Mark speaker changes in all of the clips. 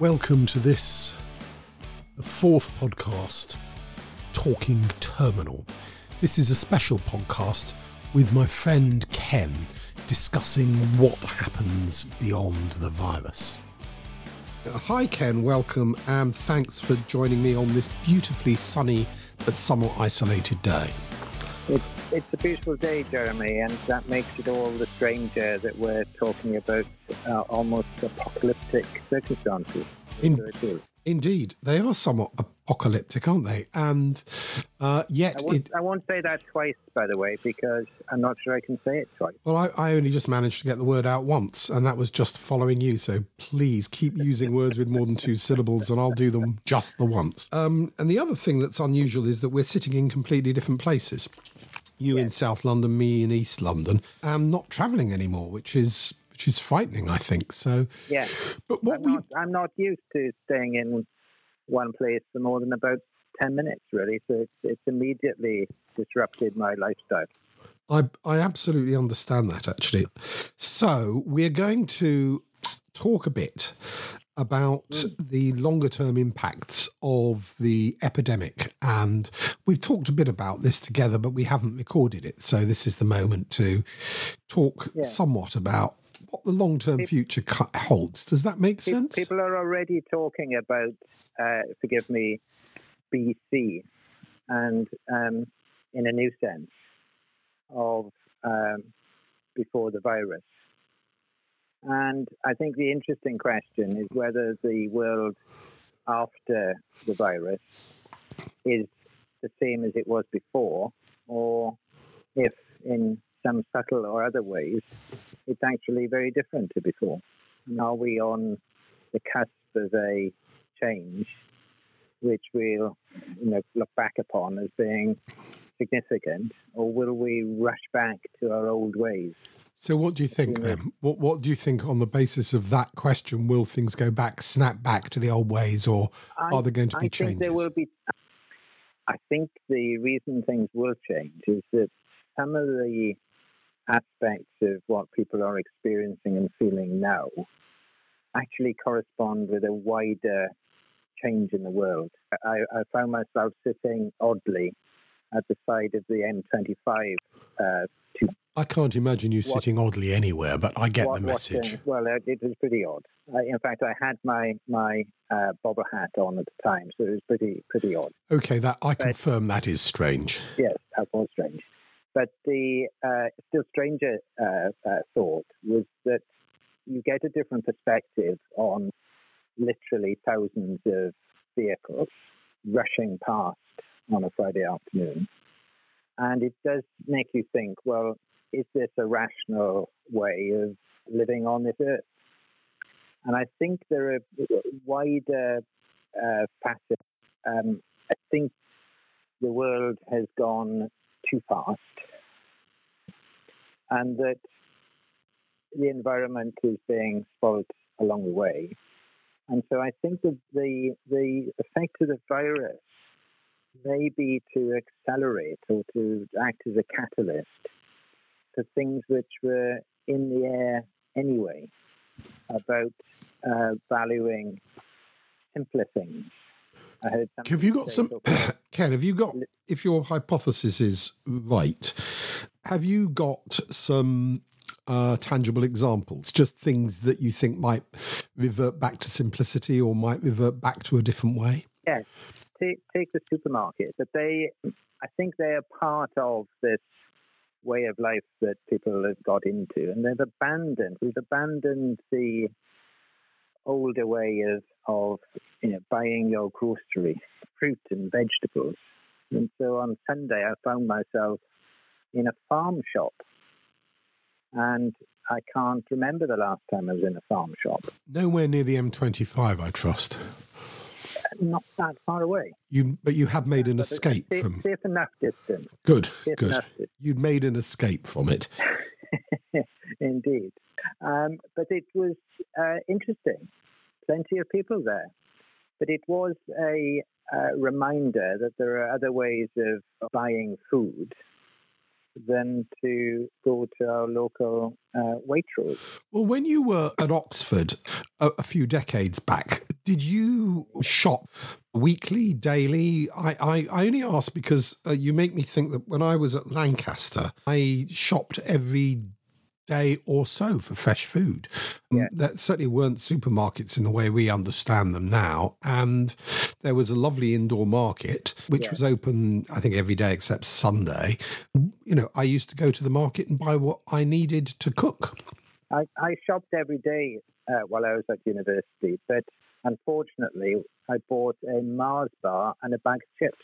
Speaker 1: Welcome to this, the fourth podcast, Talking Terminal. This is a special podcast with my friend Ken discussing what happens beyond the virus. Hi, Ken. Welcome, and thanks for joining me on this beautifully sunny but somewhat isolated day.
Speaker 2: It's, a beautiful day, Jeremy, and that makes it all the stranger that we're talking about uh, almost apocalyptic circumstances.
Speaker 1: In-
Speaker 2: So it is.
Speaker 1: Indeed, they are somewhat apocalyptic, aren't they? And uh, yet,
Speaker 2: I won't,
Speaker 1: it,
Speaker 2: I won't say that twice, by the way, because I'm not sure I can say it twice.
Speaker 1: well, I, I only just managed to get the word out once, and that was just following you. So please keep using words with more than two syllables, and I'll do them just the once. Um, and the other thing that's unusual is that we're sitting in completely different places. You in South London, me in East London, am not travelling anymore, which is which is frightening, I think. So,
Speaker 2: Yeah,
Speaker 1: but what
Speaker 2: I'm
Speaker 1: we
Speaker 2: not, I'm not used to staying in one place for more than about 10 minutes, really. So it's, it's immediately disrupted my lifestyle.
Speaker 1: I, I absolutely understand that actually. So we're going to talk a bit about the longer term impacts of the epidemic. And we've talked a bit about this together, but we haven't recorded it. So this is the moment to talk
Speaker 2: Yeah.
Speaker 1: somewhat about what the long term future holds. Does that make sense?
Speaker 2: People are already talking about, uh, forgive me, BC, and um, in a new sense of um, before the virus. And I think the interesting question is whether the world after the virus is the same as it was before, or if in some subtle or other ways it's actually very different to before. And are we on the cusp of a change which we'll you know, look back upon as being significant, or will we rush back to our old ways?
Speaker 1: So, what do you think then? What What do you think on the basis of that question? Will things go back, snap back to the old ways, or
Speaker 2: I-
Speaker 1: are there going to be
Speaker 2: I
Speaker 1: be
Speaker 2: think there will be. I think the reason things will change is that some of the aspects of what people are experiencing and feeling now actually correspond with a wider change in the world. I, I found myself sitting oddly at the side of the M25 uh, to
Speaker 1: I can't imagine you sitting oddly anywhere, but I get the message.
Speaker 2: watching- well, it, it was pretty odd. I, in fact, I had my my uh, bobber hat on at the time, so it was pretty pretty odd.
Speaker 1: Okay, that I confirm that is strange.
Speaker 2: Yes, that was strange. But the uh, still stranger uh, uh, thought was that you get a different perspective on literally thousands of vehicles rushing past on a Friday afternoon. And it does make you think, well, is this a rational way of living on this earth? And I think there are wider uh, facets. Um, I think the world has gone too fast and that the environment is being spoilt along the way. And so I think that the, the effect of the virus may be to accelerate or to act as a catalyst to things which were in the air anyway about uh, valuing simpler things. I heard
Speaker 1: Have you got some, Ken? Have you got, if your hypothesis is right, have you got some uh, tangible examples? Just things that you think might revert back to simplicity or might revert back to a different way?
Speaker 2: Yes, take, take the supermarket. But they, I think they are part of this way of life that people have got into, and they've abandoned. We've abandoned the older way of of you know buying your grocery, fruit and vegetables. And so on Sunday, I found myself in a farm shop, and I can't remember the last time I was in a farm shop.
Speaker 1: Nowhere near the M25, I trust.
Speaker 2: Not that far away.
Speaker 1: You, but you have made an
Speaker 2: it's
Speaker 1: escape from.
Speaker 2: safe enough distance.
Speaker 1: Good,
Speaker 2: Safe
Speaker 1: good.
Speaker 2: distance.
Speaker 1: You'd made an escape from it.
Speaker 2: Indeed. Um, but it was uh, interesting. Plenty of people there. But it was a uh, reminder that there are other ways of buying food than to go to our local uh, Waitrose.
Speaker 1: Well, when you were at Oxford a, a few decades back, Did you shop weekly, daily? I, I, I only ask because uh, you make me think that when I was at Lancaster, I shopped every day or so for fresh food. Um, yeah. That certainly weren't supermarkets in the way we understand them now. And there was a lovely indoor market, which yeah. was open, I think, every day except Sunday. You know, I used to go to the market and buy what I needed to cook.
Speaker 2: I, I shopped every day uh, while I was at university, but unfortunately, I bought a Mars bar and a bag of chips.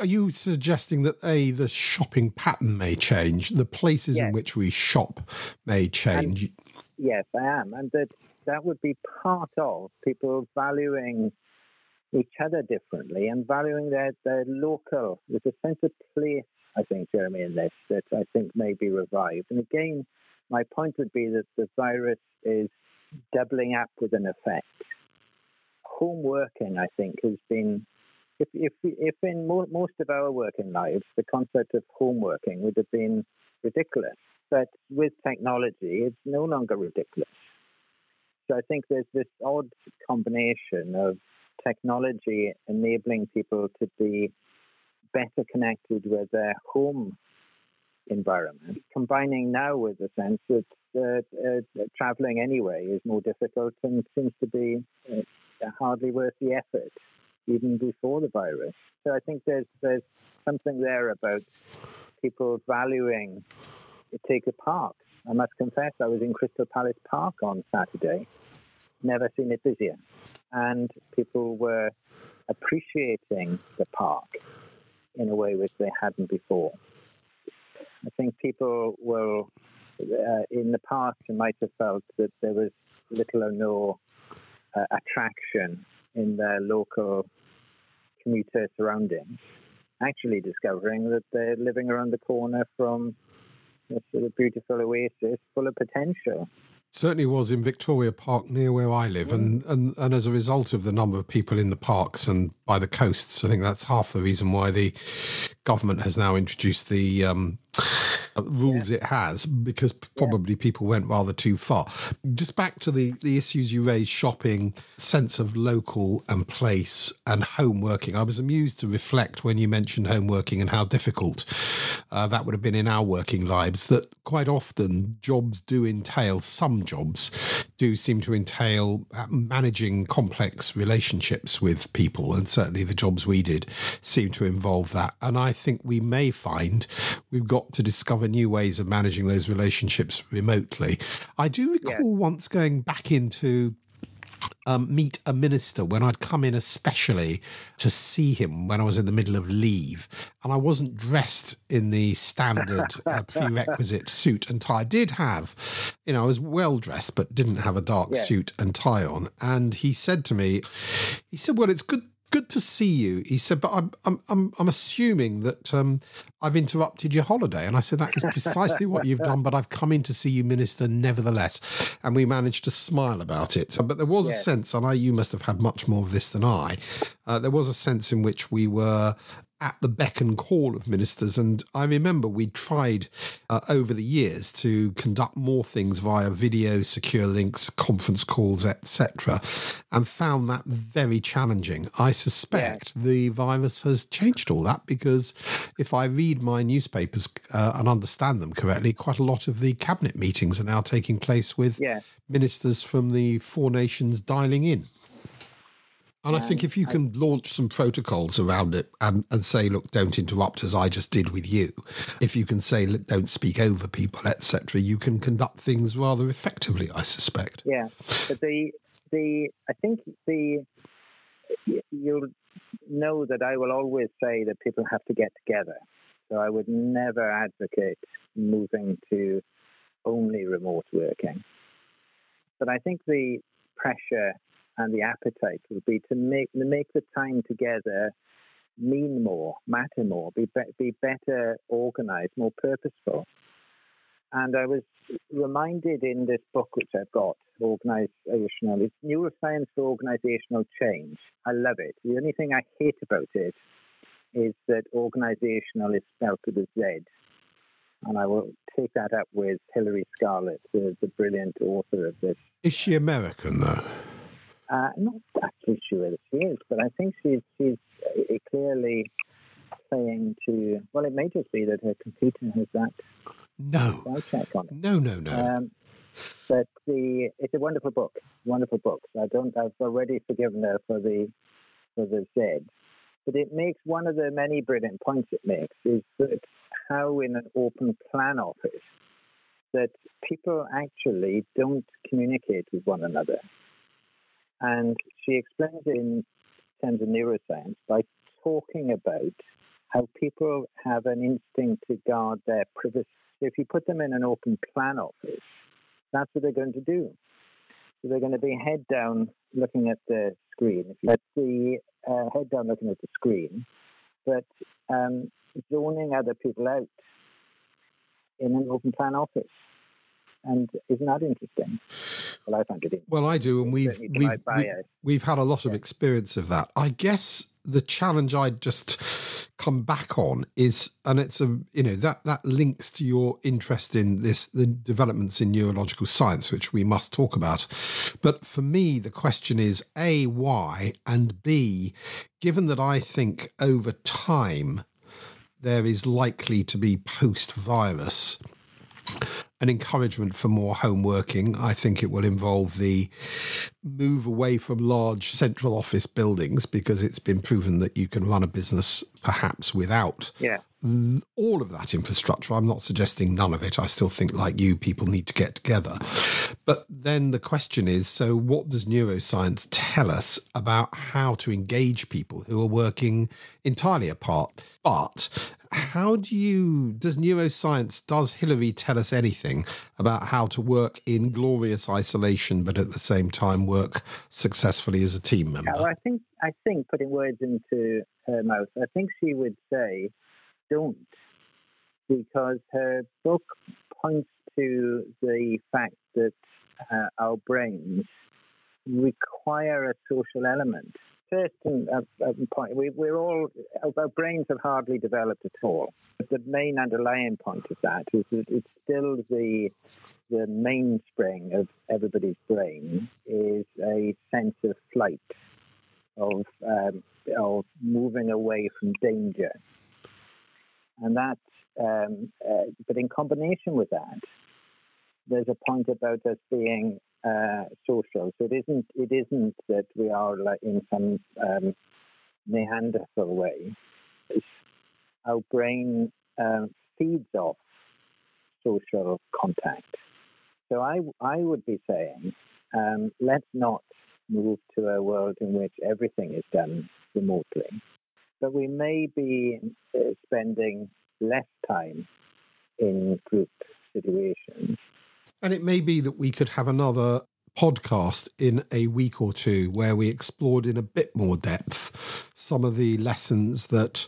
Speaker 1: Are you suggesting that a the shopping pattern may change, the places yes. in which we shop may change? And,
Speaker 2: yes, I am, and that that would be part of people valuing each other differently and valuing their, their local. There's a sense of place, I think, Jeremy, in this that I think may be revived. And again, my point would be that the virus is doubling up with an effect. Home working, I think, has been if, if, if in mo- most of our working lives, the concept of home working would have been ridiculous. But with technology, it's no longer ridiculous. So I think there's this odd combination of technology enabling people to be better connected with their home environment, combining now with the sense that uh, uh, traveling anyway is more difficult and seems to be uh, hardly worth the effort even before the virus. So I think there's there's something there about people valuing Ithaca Park. I must confess, I was in Crystal Palace Park on Saturday. Never seen it busier, and people were appreciating the park in a way which they hadn't before. I think people will, uh, in the past, might have felt that there was little or no uh, attraction in their local commuter surroundings, actually discovering that they're living around the corner from this sort of beautiful oasis full of potential.
Speaker 1: Certainly was in Victoria Park near where I live, and, mm. and, and as a result of the number of people in the parks and by the coasts, I think that's half the reason why the government has now introduced the um, Uh, rules yeah. it has because probably yeah. people went rather too far. Just back to the, the issues you raised shopping, sense of local and place, and home working. I was amused to reflect when you mentioned home working and how difficult uh, that would have been in our working lives. That quite often jobs do entail, some jobs do seem to entail uh, managing complex relationships with people. And certainly the jobs we did seem to involve that. And I think we may find we've got to discover new ways of managing those relationships remotely. I do recall yeah. once going back into um, meet a minister when I'd come in, especially to see him when I was in the middle of leave, and I wasn't dressed in the standard uh, prerequisite suit and tie. I did have, you know, I was well dressed, but didn't have a dark yeah. suit and tie on. And he said to me, he said, "Well, it's good good to see you. He said, but I'm I'm I'm, I'm assuming that um, I've interrupted your holiday. And I said, that is precisely what you've done, but I've come in to see you, Minister, nevertheless. And we managed to smile about it. But there was yeah. a sense, and I, you must have had much more of this than I, uh, there was a sense in which we were at the beck and call of ministers. And I remember we tried uh, over the years to conduct more things via video, secure links, conference calls, etc., and found that very challenging. I suspect yeah. the virus has changed all that because if I read my newspapers uh, and understand them correctly, quite a lot of the cabinet meetings are now taking place with yeah. ministers from the four nations dialing in. And I think um, if you can launch some protocols around it and, and, say, look, don't interrupt as I just did with you, if you can say, don't speak over people, etc., you can conduct things rather effectively, I suspect.
Speaker 2: Yeah. But the, the, I think the, you'll know that I will always say that people have to get together. So I would never advocate moving to only remote working. But I think the pressure and the appetite will be to make make the time together mean more, matter more, be be, be better organized, more purposeful. And I was reminded in this book which I've got, organizational, it's neuroscience for organizational change. I love it. The only thing I hate about it is that organizational is spelled with a Z. And I will take that up with Hilary Scarlett, the, the brilliant author of this.
Speaker 1: Is she American, though?
Speaker 2: Uh, I'm not actually sure that she is, but I think she's she's uh, clearly saying to. Well, it may just be that her computer has that.
Speaker 1: No.
Speaker 2: I'll check on it.
Speaker 1: No, no, no.
Speaker 2: Um, but the it's a wonderful book, wonderful book. I don't. I've already forgiven her for the for the Z, but it makes one of the many brilliant points it makes is that how in an open plan office that people actually don't communicate with one another, and she explains it in terms of neuroscience by talking about how people have an instinct to guard their privacy. If you put them in an open plan office, that's what they're going to do. So they're going to be head down looking at the screen. Let's see, uh, head down looking at the screen, but um, zoning other people out in an open plan office. And isn't that interesting? Well, I find it interesting.
Speaker 1: Well, I do, and we've we've we, we've had a lot of
Speaker 2: Yeah.
Speaker 1: experience of that. I guess the challenge I'd just come back on is, and it's a you know that that links to your interest in this the developments in neurological science, which we must talk about. But for me, the question is a why and b, given that I think over time there is likely to be post virus an encouragement for more home working. I think it will involve the move away from large central office buildings because it's been proven that you can run a business perhaps without
Speaker 2: Yeah.
Speaker 1: all of that infrastructure. I'm not suggesting none of it. I still think, like you, people need to get together. But then the question is so, what does neuroscience tell us about how to engage people who are working entirely apart? But how do you, does neuroscience, does Hilary tell us anything about how to work in glorious isolation, but at the same time work successfully as a team member?
Speaker 2: Yeah, well, I think I think putting words into her mouth, I think she would say, "Don't," because her book points to the fact that uh, our brains require a social element. And uh, uh, point, we, we're all our brains have hardly developed at all. But the main underlying point of that is that it's still the the mainspring of everybody's brain is a sense of flight, of um, of moving away from danger, and that. Um, uh, but in combination with that, there's a point about us being uh, social. So it isn't it isn't that we are like in some um, Neanderthal way. It's our brain um, feeds off social contact. So I I would be saying, um, let's not move to a world in which everything is done remotely, but we may be uh, spending less time in group situations.
Speaker 1: And it may be that we could have another podcast in a week or two where we explored in a bit more depth some of the lessons that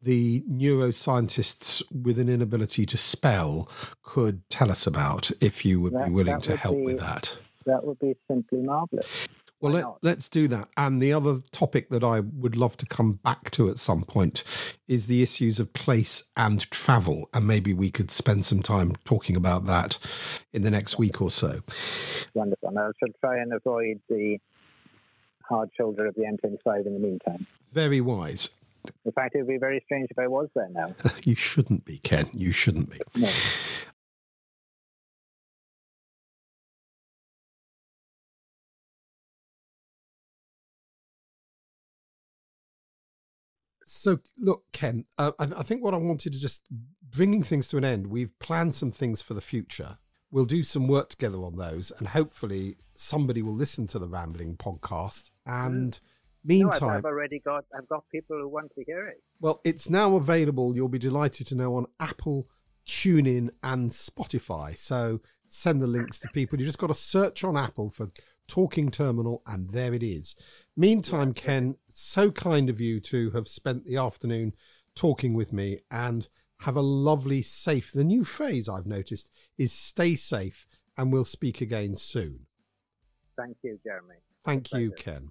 Speaker 1: the neuroscientists with an inability to spell could tell us about if you would be willing
Speaker 2: that
Speaker 1: to help with that.
Speaker 2: That would be simply marvelous.
Speaker 1: Well,
Speaker 2: Why
Speaker 1: let, let's do that. And the other topic that I would love to come back to at some point is the issues of place and travel. And maybe we could spend some time talking about that in the next week or so.
Speaker 2: Wonderful. And I shall try and avoid the hard shoulder of the M25 in the meantime.
Speaker 1: Very wise.
Speaker 2: In fact, it would be very strange if I was there now.
Speaker 1: You shouldn't be, Ken. You shouldn't be.
Speaker 2: No.
Speaker 1: So, look, Ken, uh, I, I think what I wanted to just bringing things to an end, we've planned some things for the future. We'll do some work together on those, and hopefully, somebody will listen to the Rambling podcast. And
Speaker 2: No, I've,
Speaker 1: meantime,
Speaker 2: I've already got I've got people who want to hear it.
Speaker 1: Well, it's now available, you'll be delighted to know, on Apple, TuneIn, and Spotify. So send the links to people. You just got to search on Apple for Talking Terminal, and there it is. Meantime, Ken, so kind of you to have spent the afternoon talking with me and have a lovely, safe. The new phrase I've noticed is stay safe, and we'll speak again soon.
Speaker 2: Thank you, Jeremy.
Speaker 1: Thank you, Ken.